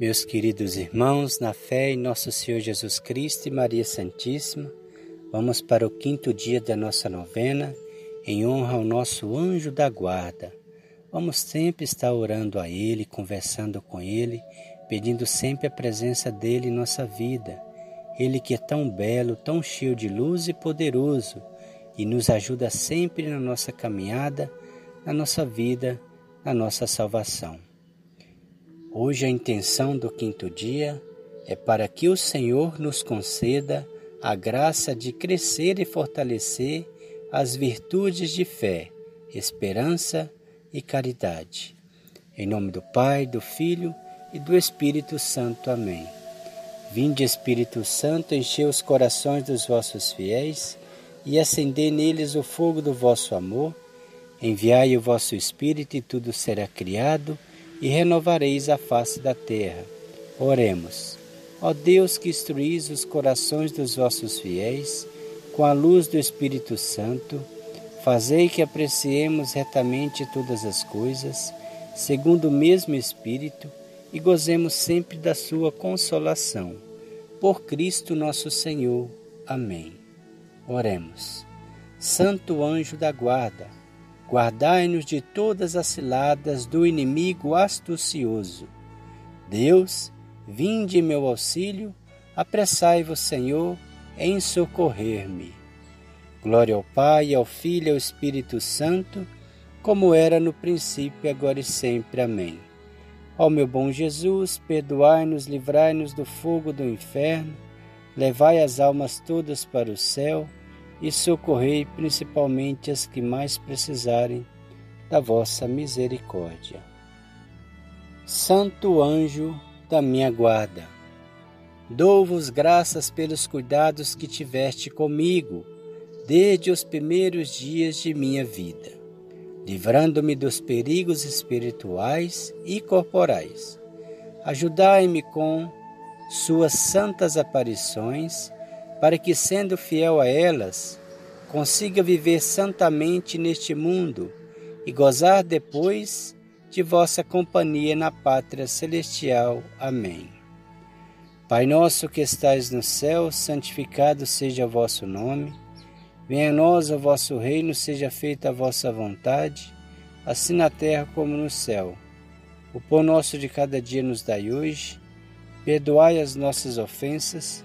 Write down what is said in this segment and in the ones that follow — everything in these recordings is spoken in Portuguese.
Meus queridos irmãos, na fé em nosso Senhor Jesus Cristo e Maria Santíssima, vamos para o quinto dia da nossa novena, em honra ao nosso anjo da guarda. Vamos sempre estar orando a Ele, conversando com Ele, pedindo sempre a presença dele em nossa vida. Ele que é tão belo, tão cheio de luz e poderoso, e nos ajuda sempre na nossa caminhada, na nossa vida, na nossa salvação. Hoje a intenção do quinto dia é para que o Senhor nos conceda a graça de crescer e fortalecer as virtudes de fé, esperança e caridade. Em nome do Pai, do Filho e do Espírito Santo. Amém. Vinde, Espírito Santo, encher os corações dos vossos fiéis e acender neles o fogo do vosso amor. Enviai o vosso Espírito e tudo será criado e renovareis a face da terra. Oremos. Ó Deus que instruís os corações dos vossos fiéis com a luz do Espírito Santo, fazei que apreciemos retamente todas as coisas, segundo o mesmo Espírito, e gozemos sempre da sua consolação. Por Cristo nosso Senhor. Amém. Oremos. Santo anjo da guarda, guardai-nos de todas as ciladas do inimigo astucioso. Deus, vinde meu auxílio, apressai-vos, Senhor, em socorrer-me. Glória ao Pai, ao Filho e ao Espírito Santo, como era no princípio, agora e sempre. Amém. Ó meu bom Jesus, perdoai-nos, livrai-nos do fogo do inferno, levai as almas todas para o céu e socorrei principalmente as que mais precisarem da vossa misericórdia. Santo anjo da minha guarda, dou-vos graças pelos cuidados que tiveste comigo desde os primeiros dias de minha vida, livrando-me dos perigos espirituais e corporais. Ajudai-me com suas santas aparições para que, sendo fiel a elas, consiga viver santamente neste mundo e gozar depois de vossa companhia na pátria celestial. Amém. Pai nosso que estais no céu, santificado seja o vosso nome. Venha a nós o vosso reino, seja feita a vossa vontade, assim na terra como no céu. O pão nosso de cada dia nos dai hoje. Perdoai as nossas ofensas,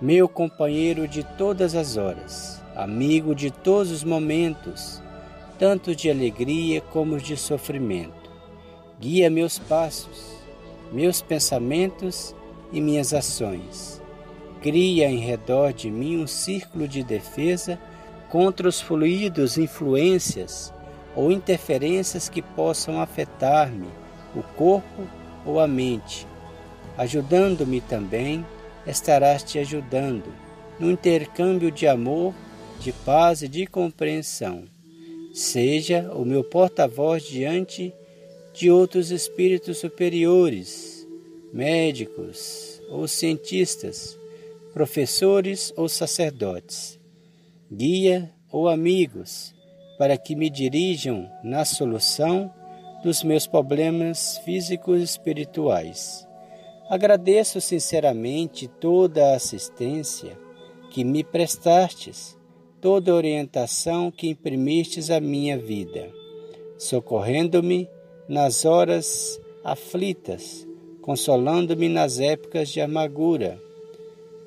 meu companheiro de todas as horas, amigo de todos os momentos, tanto de alegria como de sofrimento. Guia meus passos, meus pensamentos e minhas ações. Cria em redor de mim um círculo de defesa contra os fluidos, influências ou interferências que possam afetar-me, o corpo ou a mente, ajudando-me também estarás te ajudando no intercâmbio de amor, de paz e de compreensão. Seja o meu porta-voz diante de outros espíritos superiores, médicos ou cientistas, professores ou sacerdotes, guia ou amigos, para que me dirijam na solução dos meus problemas físicos e espirituais Agradeço sinceramente toda a assistência que me prestastes, toda a orientação que imprimistes à minha vida, socorrendo-me nas horas aflitas, consolando-me nas épocas de amargura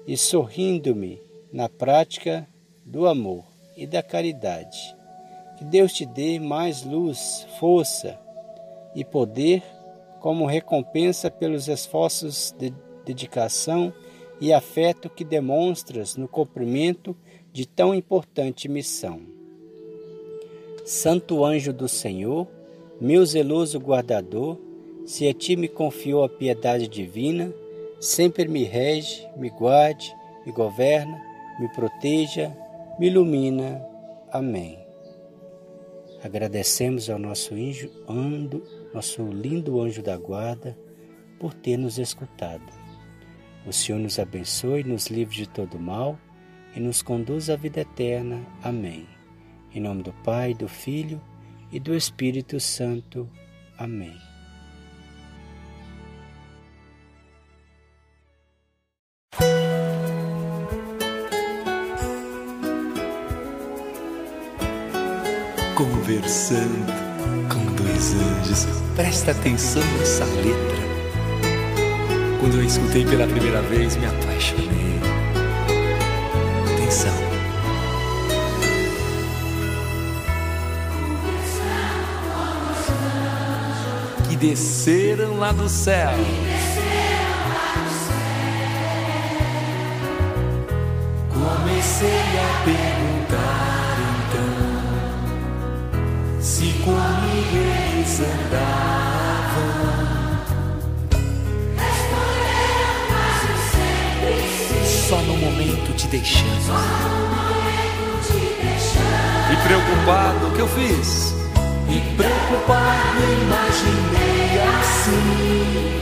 e sorrindo-me na prática do amor e da caridade. Que Deus te dê mais luz, força e poder como recompensa pelos esforços de dedicação e afeto que demonstras no cumprimento de tão importante missão. Santo anjo do Senhor, meu zeloso guardador, se a ti me confiou a piedade divina, sempre me rege, me guarde, me governa, me proteja, me ilumina. Amém. Agradecemos ao nosso anjo, ando, nosso lindo anjo da guarda, por ter nos escutado. O Senhor nos abençoe, nos livre de todo mal e nos conduz à vida eterna. Amém. Em nome do Pai, do Filho e do Espírito Santo. Amém. conversando anjos. Presta atenção nessa letra. Quando eu escutei pela primeira vez, me apaixonei. Atenção. Que desceram lá do céu. Te deixando. E preocupado, o que eu fiz? E preocupado, imaginei assim.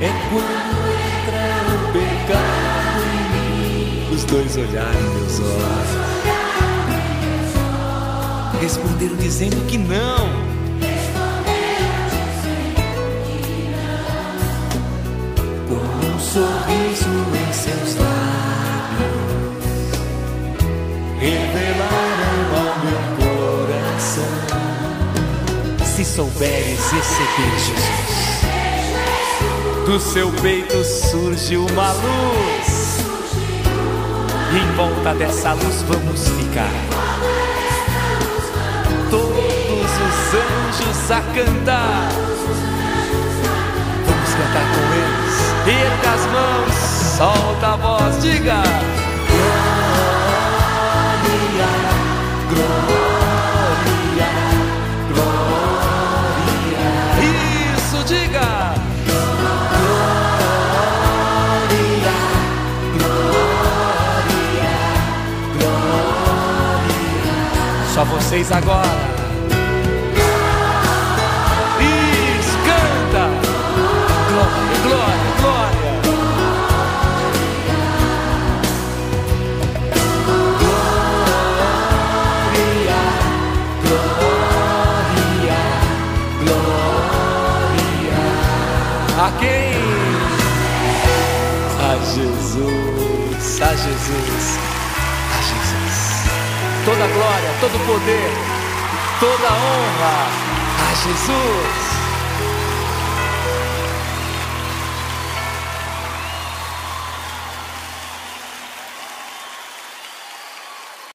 É quando entra o pecado em mim. Os dois olharam meus olhos. Responderam dizendo que não. Com um sorriso souberes receber Jesus, do seu peito surge uma luz, e em volta dessa luz vamos ficar. Todos os anjos a cantar. Vamos cantar com eles. Erga as mãos, solta a voz, diga. Só vocês agora. Isso, canta. Glória, glória, glória. Glória, glória, glória. A quem? A a Jesus, a Jesus. Toda glória, todo poder, toda honra a Jesus.